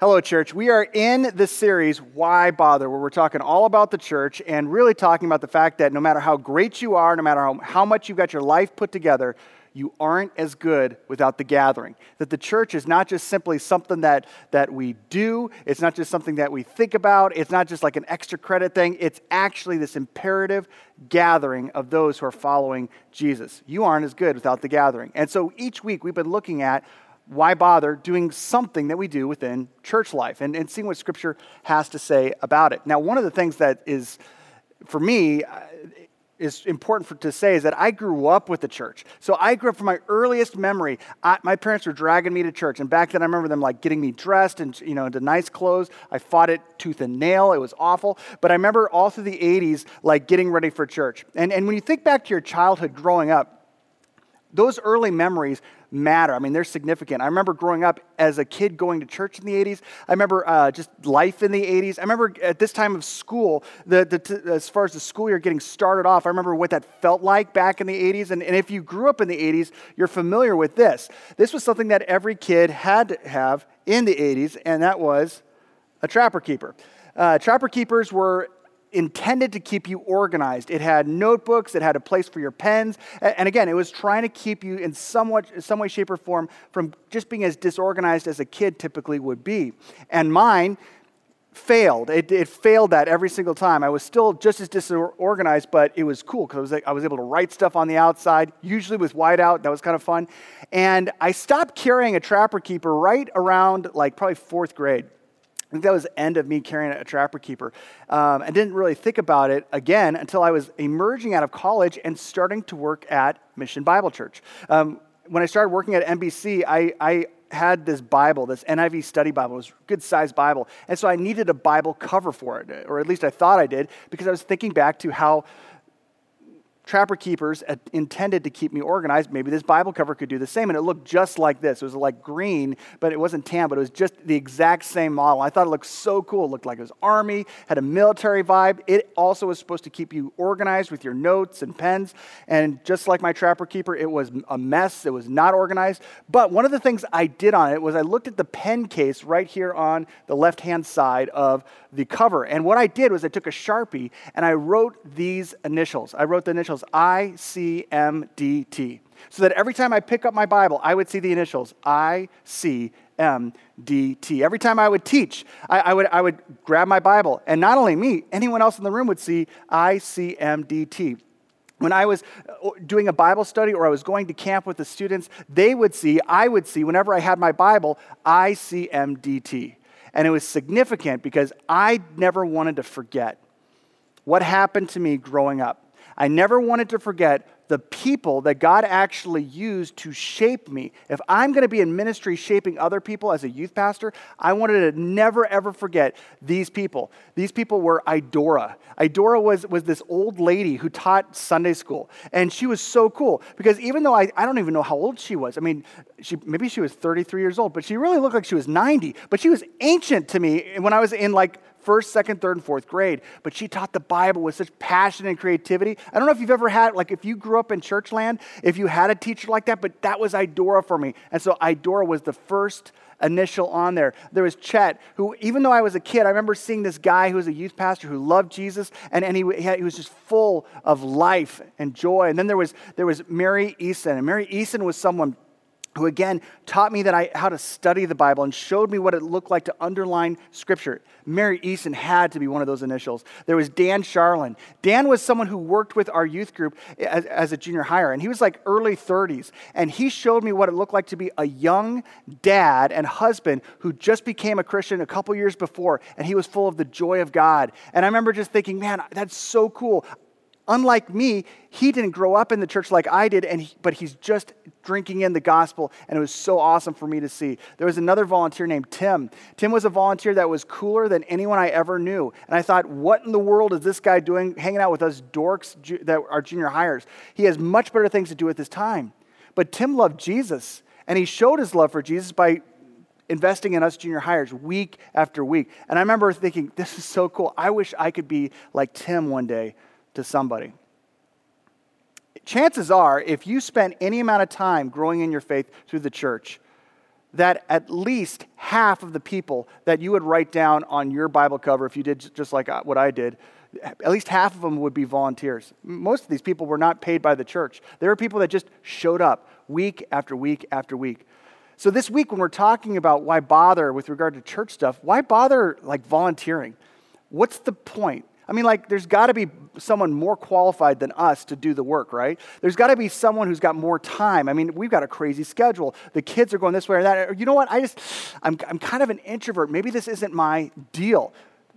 Hello, church. We are in the series, Why Bother, where we're talking all about the church and really talking about the fact that no matter how great you are, no matter how, how much you've got your life put together, you aren't as good without the gathering. That the church is not just simply something that, that we do, it's not just something that we think about, it's not just like an extra credit thing, it's actually this imperative gathering of those who are following Jesus. You aren't as good without the gathering. And so each week we've been looking at why bother doing something that we do within church life and, and seeing what Scripture has to say about it? Now, one of the things that is, for me, uh, is important for, to say is that I grew up with the church. So I grew up from my earliest memory. I, my parents were dragging me to church, and back then I remember them like getting me dressed and you know into nice clothes. I fought it tooth and nail. It was awful. But I remember all through the 80s like getting ready for church. And and when you think back to your childhood growing up, those early memories matter. I mean, they're significant. I remember growing up as a kid going to church in the 80s. I remember uh, just life in the 80s. I remember at this time of school, the, the t- as far as the school year getting started off, I remember what that felt like back in the 80s. And, and if you grew up in the 80s, you're familiar with this. This was something that every kid had to have in the 80s, and that was a trapper keeper. Uh, trapper keepers were intended to keep you organized. It had notebooks, it had a place for your pens, and again, it was trying to keep you in somewhat, some way, shape, or form from just being as disorganized as a kid typically would be. And mine failed. It, it failed that every single time. I was still just as disorganized, but it was cool because I, I was able to write stuff on the outside, usually with whiteout. That was kind of fun. And I stopped carrying a trapper keeper right around like probably fourth grade. I think that was the end of me carrying a trapper keeper. Um, I didn't really think about it again until I was emerging out of college and starting to work at Mission Bible Church. Um, when I started working at MBC, I, I had this Bible, this NIV study Bible. It was a good sized Bible. And so I needed a Bible cover for it, or at least I thought I did, because I was thinking back to how trapper keepers intended to keep me organized. Maybe this Bible cover could do the same. And it looked just like this. It was like green, but it wasn't tan, but it was just the exact same model. I thought it looked so cool. It looked like it was army, had a military vibe. It also was supposed to keep you organized with your notes and pens. And just like my trapper keeper, it was a mess. It was not organized. But one of the things I did on it was I looked at the pen case right here on the left hand side of the cover. And what I did was I took a Sharpie and I wrote these initials. I wrote the initials I C M D T. So that every time I pick up my Bible, I would see the initials I C M D T. Every time I would teach, I, I, would, I would grab my Bible. And not only me, anyone else in the room would see I C M D T when I was uh, doing a Bible study or I was going to camp with the students, they would see, I would see, whenever I had my Bible, ICMDT. And it was significant because I never wanted to forget what happened to me growing up. I never wanted to forget the people that God actually used to shape me. If I'm going to be in ministry shaping other people as a youth pastor, I wanted to never ever forget these people. These people were Idora. Idora was, was this old lady who taught Sunday school. And she was so cool because even though I, I don't even know how old she was, I mean, she, maybe she was 33 years old, but she really looked like she was 90. But she was ancient to me when I was in like first, second, third, and fourth grade, but she taught the Bible with such passion and creativity. I don't know if you've ever had, like, if you grew up in church land, if you had a teacher like that, but that was Idora for me. And so Idora was the first initial on there. There was Chet, who, even though I was a kid, I remember seeing this guy who was a youth pastor who loved Jesus, and, and he, he was just full of life and joy. And then there was, there was Mary Eason, and Mary Eason was someone who again taught me that I, how to study the Bible and showed me what it looked like to underline Scripture. Mary Eason had to be one of those initials. There was Dan Charlin. Dan was someone who worked with our youth group as, as, a junior hire, and he was like early 30s. And he showed me what it looked like to be a young dad and husband who just became a Christian a couple years before, and he was full of the joy of God. And I remember just thinking, man, that's so cool unlike me, he didn't grow up in the church like I did, and he, but he's just drinking in the gospel, and it was so awesome for me to see. There was another volunteer named Tim. Tim was a volunteer that was cooler than anyone I ever knew. And I thought, what in the world is this guy doing hanging out with us dorks that are junior hires? He has much better things to do with his time. But Tim loved Jesus, and he showed his love for Jesus by investing in us junior hires week after week. And I remember thinking, this is so cool. I wish I could be like Tim one day to somebody. Chances are, if you spend any amount of time growing in your faith through the church, that at least half of the people that you would write down on your Bible cover, if you did just like uh, what I did, at least half of them would be volunteers. Most of these people were not paid by the church. There were people that just showed up week after week after week. So this week, when we're talking about why bother with regard to church stuff, why bother like volunteering? What's the point? I mean, like, there's got to be someone more qualified than us to do the work, right? There's got to be someone who's got more time. I mean, we've got a crazy schedule. The kids are going this way or that. You know what? I just, I'm, I'm kind of an introvert. Maybe this isn't my deal.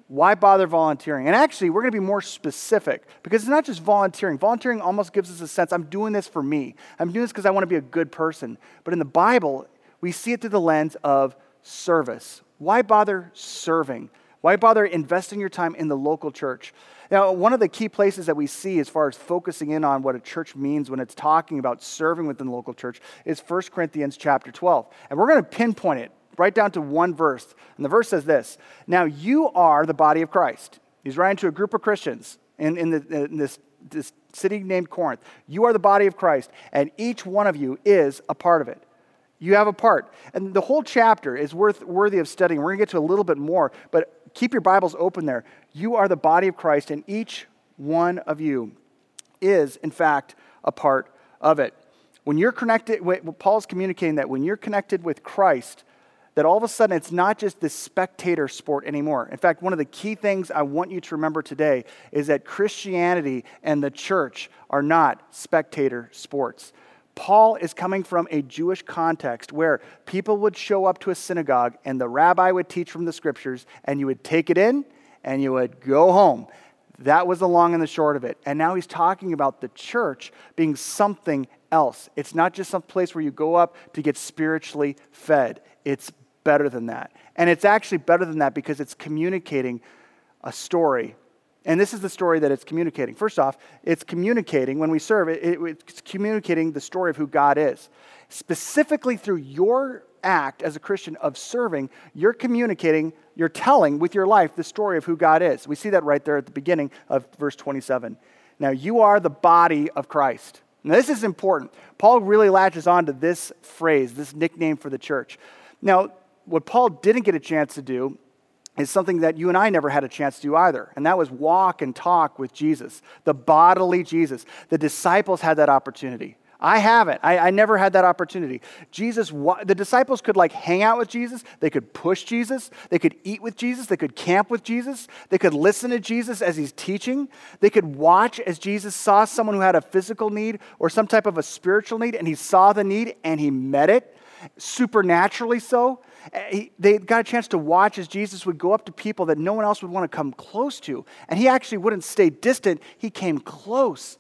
Why bother volunteering? And actually, we're going to be more specific because it's not just volunteering. Volunteering almost gives us a sense I'm doing this for me. I'm doing this because I want to be a good person. But in the Bible, we see it through the lens of service. Why bother serving? Why bother investing your time in the local church? Now, one of the key places that we see as far as focusing in on what a church means when it's talking about serving within the local church is 1 Corinthians chapter 12. And we're going to pinpoint it right down to one verse. And the verse says this Now you are the body of Christ. He's writing to a group of Christians in, in, the, in this, this city named Corinth. You are the body of Christ, and each one of you is a part of it. You have a part. And the whole chapter is worth, worthy of studying. We're going to get to a little bit more, but keep your Bibles open there. You are the body of Christ, and each one of you is, in fact, a part of it. When you're connected, Paul's communicating that when you're connected with Christ, that all of a sudden it's not just this spectator sport anymore. In fact, one of the key things I want you to remember today is that Christianity and the church are not spectator sports. Paul is coming from a Jewish context where people would show up to a synagogue and the rabbi would teach from the scriptures, and you would take it in and you would go home. That was the long and the short of it. And now he's talking about the church being something else. It's not just some place where you go up to get spiritually fed, it's better than that. And it's actually better than that because it's communicating a story and this is the story that it's communicating. First off, it's communicating, when we serve, it, it, it's communicating the story of who God is. Specifically through your act as a Christian of serving, you're communicating, you're telling with your life the story of who God is. We see that right there at the beginning of verse 27. Now, you are the body of Christ. Now, this is important. Paul really latches on to this phrase, this nickname for the church. Now, what Paul didn't get a chance to do is something that you and I never had a chance to do either, and that was walk and talk with Jesus, the bodily Jesus. The disciples had that opportunity. I haven't. I, I, never had that opportunity. Jesus, the disciples could like hang out with Jesus. They could push Jesus. They could eat with Jesus. They could camp with Jesus. They could listen to Jesus as he's teaching. They could watch as Jesus saw someone who had a physical need or some type of a spiritual need, and he saw the need and he met it supernaturally so. Eh, they got a chance to watch as Jesus would go up to people that no one else would want to come close to. And he actually wouldn't stay distant, he came close.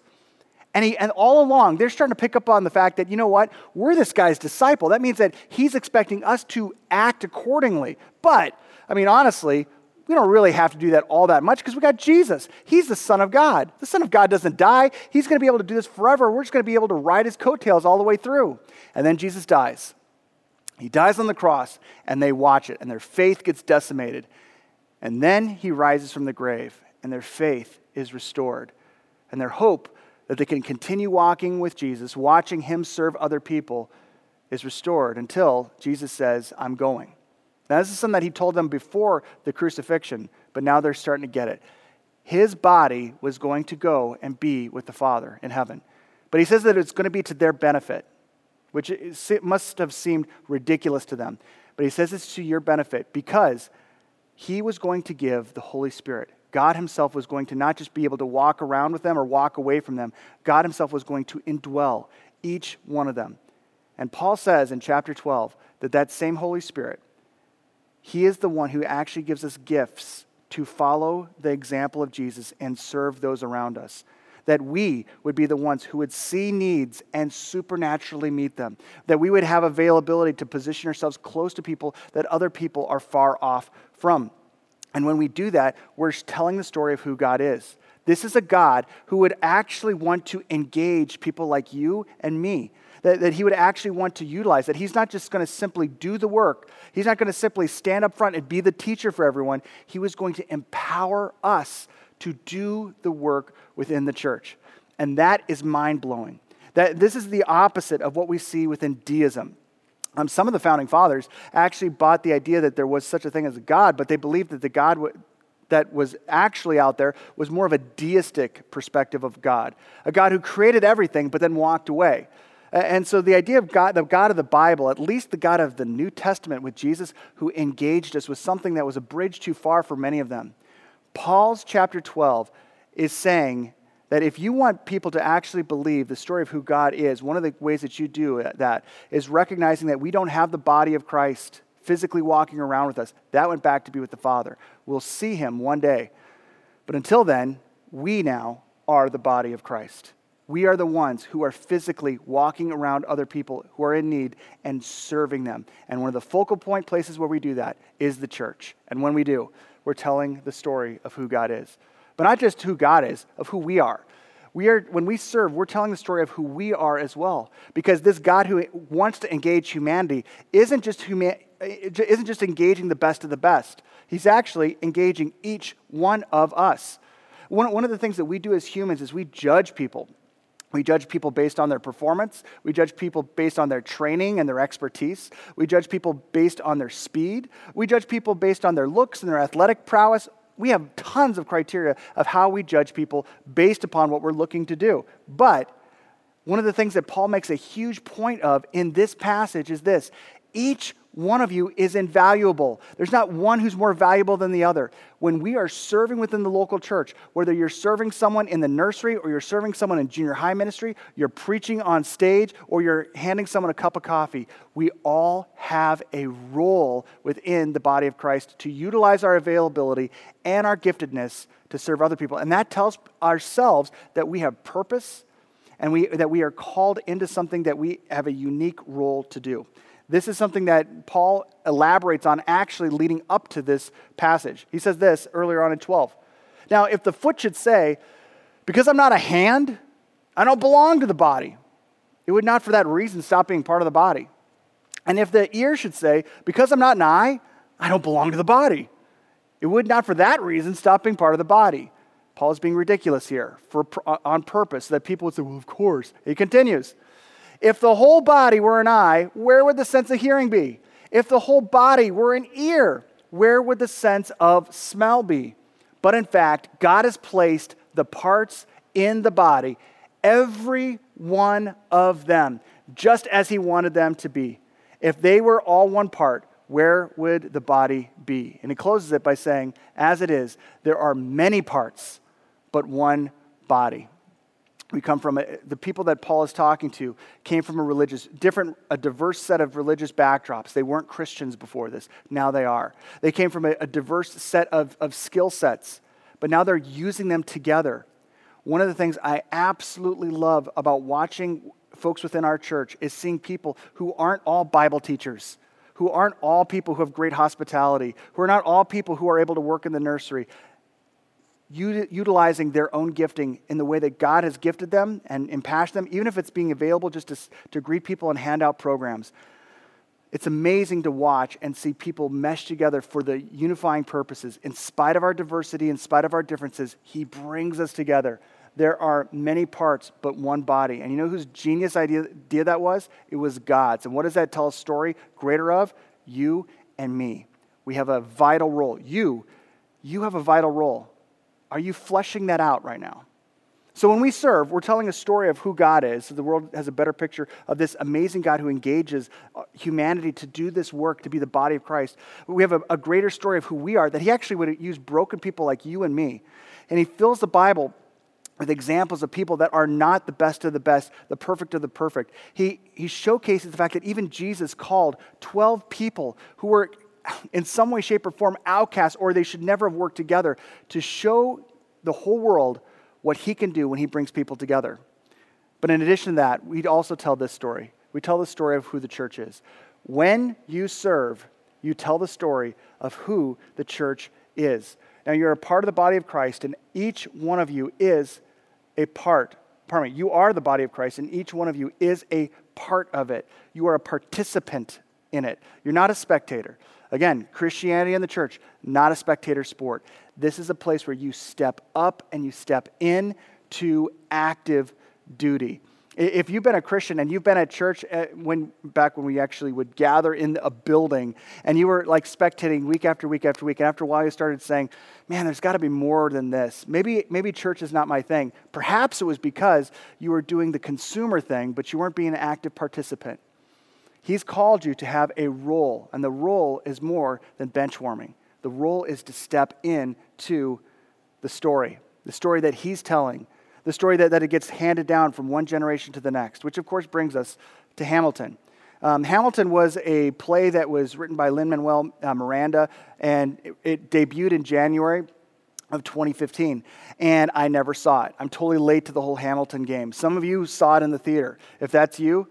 And, he, and all along, they're starting to pick up on the fact that, you know what, we're this guy's disciple. That means that he's expecting us to act accordingly. But, I mean, honestly, we don't really have to do that all that much because we got Jesus. He's the Son of God. The Son of God doesn't die. He's going to be able to do this forever. We're just going to be able to ride his coattails all the way through. And then Jesus dies. He dies on the cross, and they watch it, and their faith gets decimated. And then he rises from the grave, and their faith is restored. And their hope that they can continue walking with Jesus, watching him serve other people, is restored until Jesus says, I'm going. Now, this is something that he told them before the crucifixion, but now they're starting to get it. His body was going to go and be with the Father in heaven. But he says that it's going to be to their benefit which must have seemed ridiculous to them. But he says it's to your benefit because he was going to give the Holy Spirit. God himself was going to not just be able to walk around with them or walk away from them, God himself was going to indwell each one of them. And Paul says in chapter 12 that that same Holy Spirit, he is the one who actually gives us gifts to follow the example of Jesus and serve those around us that we would be the ones who would see needs and supernaturally meet them, that we would have availability to position ourselves close to people that other people are far off from. And when we do that, we're telling the story of who God is. This is a God who would actually want to engage people like you and me. That, that he would actually want to utilize, that he's not just going to simply do the work. He's not going to simply stand up front and be the teacher for everyone. He was going to empower us to do the work within the church. And that is mind blowing. That this is the opposite of what we see within deism. Um, some of the founding fathers actually bought the idea that there was such a thing as a God, but they believed that the God w- that was actually out there was more of a deistic perspective of God, a God who created everything but then walked away. And so the idea of God, the God of the Bible, at least the God of the New Testament with Jesus, who engaged us, was something that was a bridge too far for many of them. Paul's chapter 12 is saying that if you want people to actually believe the story of who God is, one of the ways that you do that is recognizing that we don't have the body of Christ physically walking around with us. That went back to be with the Father. We'll see him one day. But until then, we now are the body of Christ. We are the ones who are physically walking around other people who are in need and serving them. And one of the focal point places where we do that is the church. And when we do, we're telling the story of who God is. But not just who God is, of who we are. We are when we serve, we're telling the story of who we are as well. Because this God who wants to engage humanity isn't just human, eh, isn't just engaging the best of the best. He's actually engaging each one of us. One, one of the things that we do as humans is we judge people. We judge people based on their performance. We judge people based on their training and their expertise. We judge people based on their speed. We judge people based on their looks and their athletic prowess. We have tons of criteria of how we judge people based upon what we're looking to do. But one of the things that Paul makes a huge point of in this passage is this each one of you is invaluable. There's not one who's more valuable than the other. When we are serving within the local church, whether you're serving someone in the nursery or you're serving someone in junior high ministry, you're preaching on stage or you're handing someone a cup of coffee, we all have a role within the body of Christ to utilize our availability and our giftedness to serve other people. And that tells ourselves that we have purpose and we, that we are called into something that we have a unique role to do. This is something that Paul elaborates on actually leading up to this passage. He says this earlier on in 12. Now, if the foot should say, Because I'm not a hand, I don't belong to the body, it would not for that reason stop being part of the body. And if the ear should say, Because I'm not an eye, I don't belong to the body, it would not for that reason stop being part of the body. Paul is being ridiculous here for, on purpose, so that people would say, Well, of course. He continues. If the whole body were an eye, where would the sense of hearing be? If the whole body were an ear, where would the sense of smell be? But in fact, God has placed the parts in the body, every one of them, just as He wanted them to be. If they were all one part, where would the body be? And he closes it by saying, As it is, there are many parts, but one body. We come from a, the people that Paul is talking to came from a religious, different, a diverse set of religious backdrops. They weren't Christians before this. Now they are. They came from a, a diverse set of, of skill sets, but now they're using them together. One of the things I absolutely love about watching folks within our church is seeing people who aren't all Bible teachers, who aren't all people who have great hospitality, who are not all people who are able to work in the nursery utilizing their own gifting in the way that God has gifted them and impassioned them, even if it's being available just to, to greet people and hand out programs. It's amazing to watch and see people mesh together for the unifying purposes. In spite of our diversity, in spite of our differences, He brings us together. There are many parts, but one body. And you know whose genius idea, idea that was? It was God's. And what does that tell a story greater of? You and me. We have a vital role. You, you have a vital role. Are you fleshing that out right now? So when we serve, we're telling a story of who God is. So the world has a better picture of this amazing God who engages uh, humanity to do this work, to be the body of Christ. We have a, a greater story of who we are, that he actually would use broken people like you and me. And he fills the Bible with examples of people that are not the best of the best, the perfect of the perfect. He, he showcases the fact that even Jesus called 12 people who were in some way, shape, or form outcasts, or they should never have worked together to show the whole world what he can do when he brings people together. But in addition to that, we also tell this story. We tell the story of who the church is. When you serve, you tell the story of who the church is. Now, you're a part of the body of Christ, and each one of you is a part. Pardon me, you are the body of Christ, and each one of you is a part of it. You are a participant in it. You're not a spectator. Again, Christianity and the church, not a spectator sport. This is a place where you step up and you step in to active duty. If you've been a Christian and you've been at church uh, when, back when we actually would gather in a building and you were like spectating week after week after week, and after a while you started saying, man, there's got to be more than this. Maybe, maybe church is not my thing. Perhaps it was because you were doing the consumer thing, but you weren't being an active participant. He's called you to have a role, and the role is more than bench warming. The role is to step in to the story, the story that he's telling the story that, that it gets handed down from one generation to the next, which of course brings us to Hamilton. Um, Hamilton was a play that was written by Lin Manuel uh, Miranda, and it, it debuted in January of 2015, and I never saw it. I'm totally late to the whole Hamilton game. Some of you saw it in the theater. If that's you,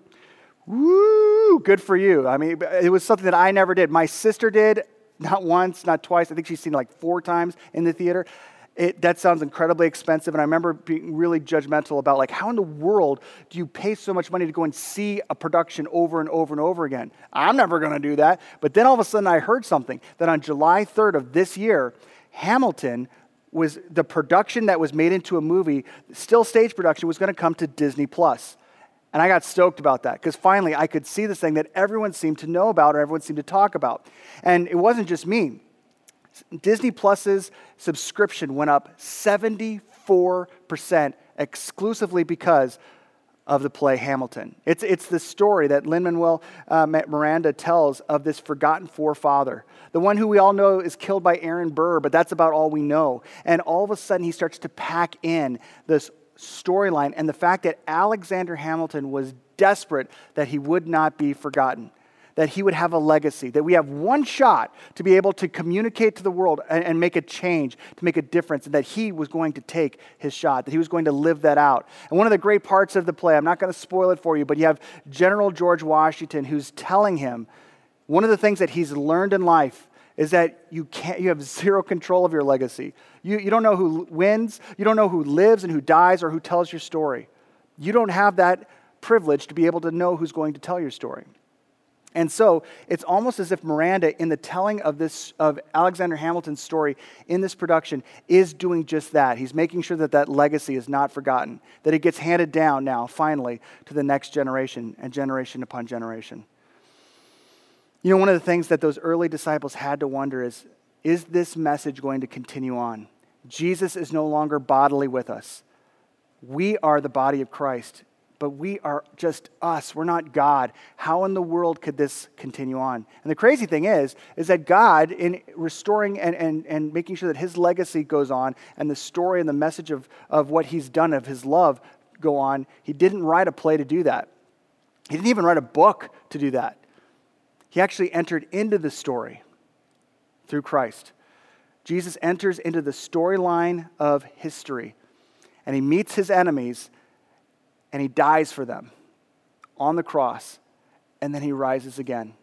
woo, good for you. I mean, it was something that I never did. My sister did, not once, not twice. I think she's seen like four times in the theater it, that sounds incredibly expensive. And I remember being really judgmental about, like, how in the world do you pay so much money to go and see a production over and over and over again? I'm never going to do that. But then all of a sudden I heard something that on July 3rd of this year, Hamilton was the production that was made into a movie, still stage production, was going to come to Disney Plus. And I got stoked about that because finally I could see this thing that everyone seemed to know about or everyone seemed to talk about. And it wasn't just me. Disney Plus's subscription went up 74% exclusively because of the play Hamilton. It's, it's the story that Lin Manuel uh, Miranda tells of this forgotten forefather, the one who we all know is killed by Aaron Burr, but that's about all we know. And all of a sudden, he starts to pack in this storyline and the fact that Alexander Hamilton was desperate that he would not be forgotten that he would have a legacy, that we have one shot to be able to communicate to the world and, and, make a change, to make a difference, and that he was going to take his shot, that he was going to live that out. And one of the great parts of the play, I'm not going to spoil it for you, but you have General George Washington who's telling him one of the things that he's learned in life is that you, can't, you have zero control of your legacy. You, you don't know who wins, you don't know who lives and who dies, or who tells your story. You don't have that privilege to be able to know who's going to tell your story. And so it's almost as if Miranda, in the telling of this of Alexander Hamilton's story in this production, is doing just that. He's making sure that that legacy is not forgotten, that it gets handed down now, finally, to the next generation and generation upon generation. You know, one of the things that those early disciples had to wonder is is this message going to continue on? Jesus is no longer bodily with us. We are the body of Christ but we are just us. We're not God. How in the world could this continue on? And the crazy thing is, is that God, in restoring and, and, and making sure that his legacy goes on and the story and the message of, of what he's done, of his love, go on, he didn't write a play to do that. He didn't even write a book to do that. He actually entered into the story through Christ. Jesus enters into the storyline of history and he meets his enemies and he dies for them on the cross, and then he rises again.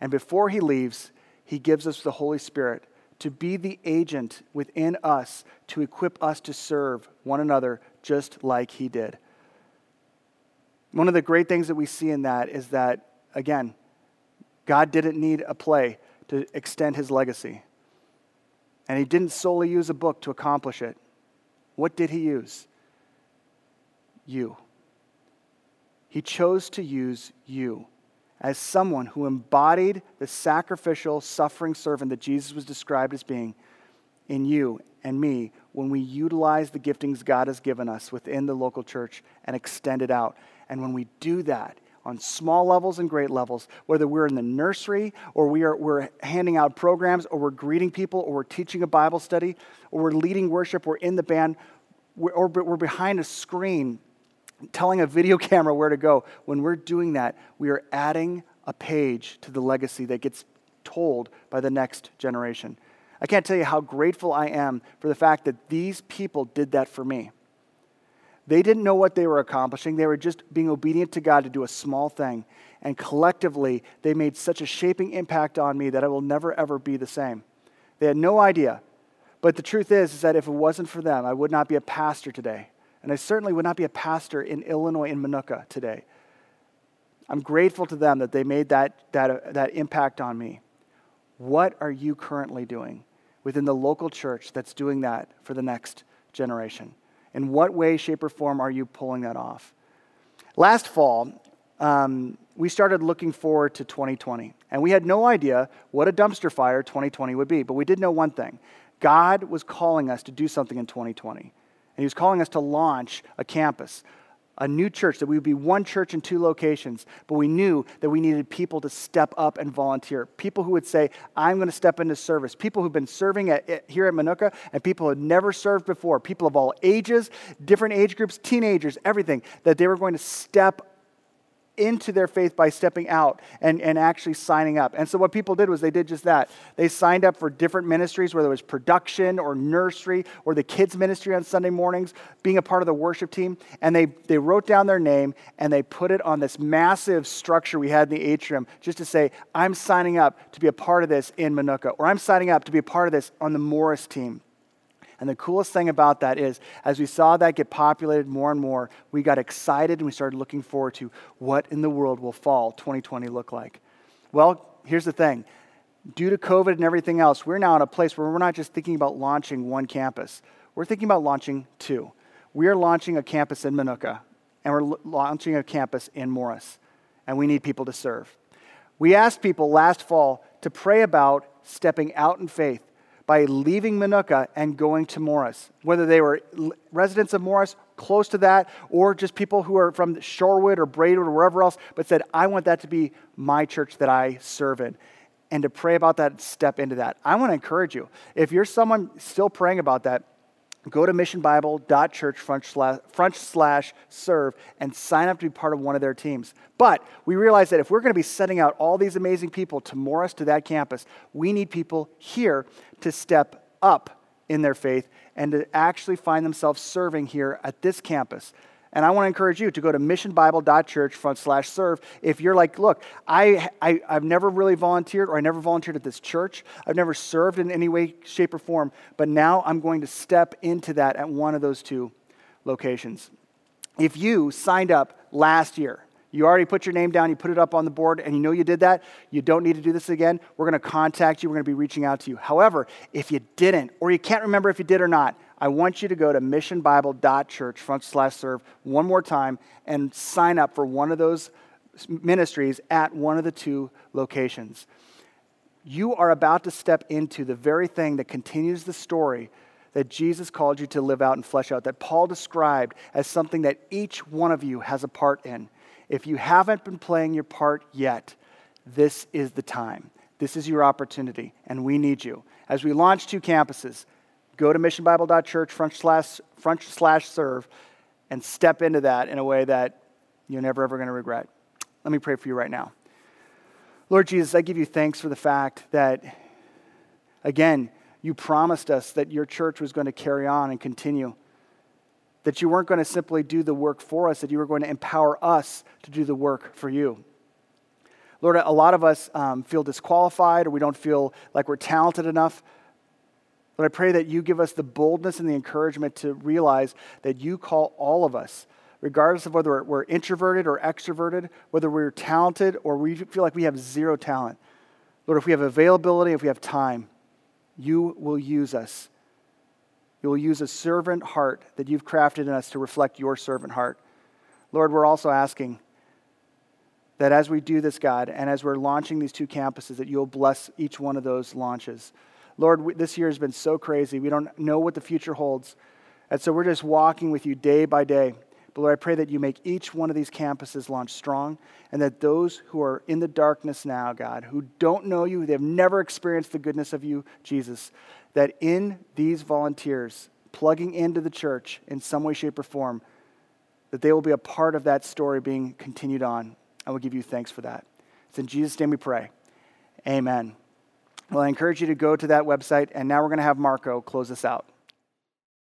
And before he leaves, he gives us the Holy Spirit to be the agent within us to equip us to serve one another just like he did. One of the great things that we see in that is that, again, God didn't need a play to extend his legacy. And he didn't solely use a book to accomplish it. What did he use? You. He chose to use you as someone who embodied the sacrificial, suffering servant that Jesus was described as being in you and me when we utilize the giftings God has given us within the local church and extend it out. And when we do that, on small levels and great levels, whether we're in the nursery or we are, we're handing out programs or we're greeting people or we're teaching a Bible study or we're leading worship, we're in the band, or we're behind a screen telling a video camera where to go. When we're doing that, we are adding a page to the legacy that gets told by the next generation. I can't tell you how grateful I am for the fact that these people did that for me. They didn't know what they were accomplishing. They were just being obedient to God to do a small thing. And collectively, they made such a shaping impact on me that I will never, ever be the same. They had no idea. But the truth is, is that if it wasn't for them, I would not be a pastor today. And I certainly would not be a pastor in Illinois, in Minooka today. I'm grateful to them that they made that, that, that impact on me. What are you currently doing within the local church that's doing that for the next generation? In what way, shape, or form are you pulling that off? Last fall, um, we started looking forward to 2020. And we had no idea what a dumpster fire 2020 would be. But we did know one thing God was calling us to do something in 2020. And He was calling us to launch a campus, a new church, that we would be one church in two locations. But we knew that we needed people to step up and volunteer. People who would say, I'm going to step into service. People who've been serving at, here at Minooka and people who had never served before. People of all ages, different age groups, teenagers, everything. That they were going to step into their faith by stepping out and, and actually signing up. And so, what people did was they did just that. They signed up for different ministries, whether it was production or nursery or the kids' ministry on Sunday mornings, being a part of the worship team. And they, they wrote down their name and they put it on this massive structure we had in the atrium just to say, I'm signing up to be a part of this in Minooka, or I'm signing up to be a part of this on the Morris team. And the coolest thing about that is, as we saw that get populated more and more, we got excited and we started looking forward to what in the world will fall 2020 look like. Well, here's the thing due to COVID and everything else, we're now in a place where we're not just thinking about launching one campus, we're thinking about launching two. We are launching a campus in Minooka, and we're launching a campus in Morris, and we need people to serve. We asked people last fall to pray about stepping out in faith by leaving Minooka and going to Morris, whether they were residents of Morris, close to that, or just people who are from Shorewood or Braidwood or wherever else, but said, I want that to be my church that I serve in. And to pray about that, step into that. I want to encourage you. If you're someone still praying about that, go to missionbible.church front slash, serve and sign up to be part of one of their teams. But we realize that if we're going to be sending out all these amazing people to Morris to that campus, we need people here to step up in their faith and to actually find themselves serving here at this campus. And I want to encourage you to go to missionbible.church front slash serve. If you're like, look, I, I, I've never really volunteered or I never volunteered at this church. I've never served in any way, shape, or form. But now I'm going to step into that at one of those two locations. If you signed up last year, you already put your name down, you put it up on the board, and you know you did that. You don't need to do this again. We're going to contact you. We're going to be reaching out to you. However, if you didn't, or you can't remember if you did or not, I want you to go to missionbible.church front slash serve one more time and sign up for one of those ministries at one of the two locations. You are about to step into the very thing that continues the story that Jesus called you to live out and flesh out, that Paul described as something that each one of you has a part in. If you haven't been playing your part yet, this is the time. This is your opportunity, and we need you. As we launch two campuses, go to missionbible.church front slash, front slash serve and step into that in a way that you're never ever going to regret. Let me pray for you right now. Lord Jesus, I give you thanks for the fact that, again, you promised us that your church was going to carry on and continue that you weren't going to simply do the work for us, that you were going to empower us to do the work for you. Lord, a lot of us um, feel disqualified or we don't feel like we're talented enough. But I pray that you give us the boldness and the encouragement to realize that you call all of us, regardless of whether we're introverted or extroverted, whether we're talented or we feel like we have zero talent. Lord, if we have availability, if we have time, you will use us you will use a servant heart that you've crafted in us to reflect your servant heart. Lord, we're also asking that as we do this, God, and as we're launching these two campuses, that you'll bless each one of those launches. Lord, we, this year has been so crazy. We don't know what the future holds. And so we're just walking with you day by day. But Lord, I pray that you make each one of these campuses launch strong and that those who are in the darkness now, God, who don't know you, they've never experienced the goodness of you, Jesus, that in these volunteers plugging into the church in some way, shape, or form, that they will be a part of that story being continued on. I will give you thanks for that. It's in Jesus' name we pray. Amen. Well, I encourage you to go to that website, and now we're going to have Marco close us out.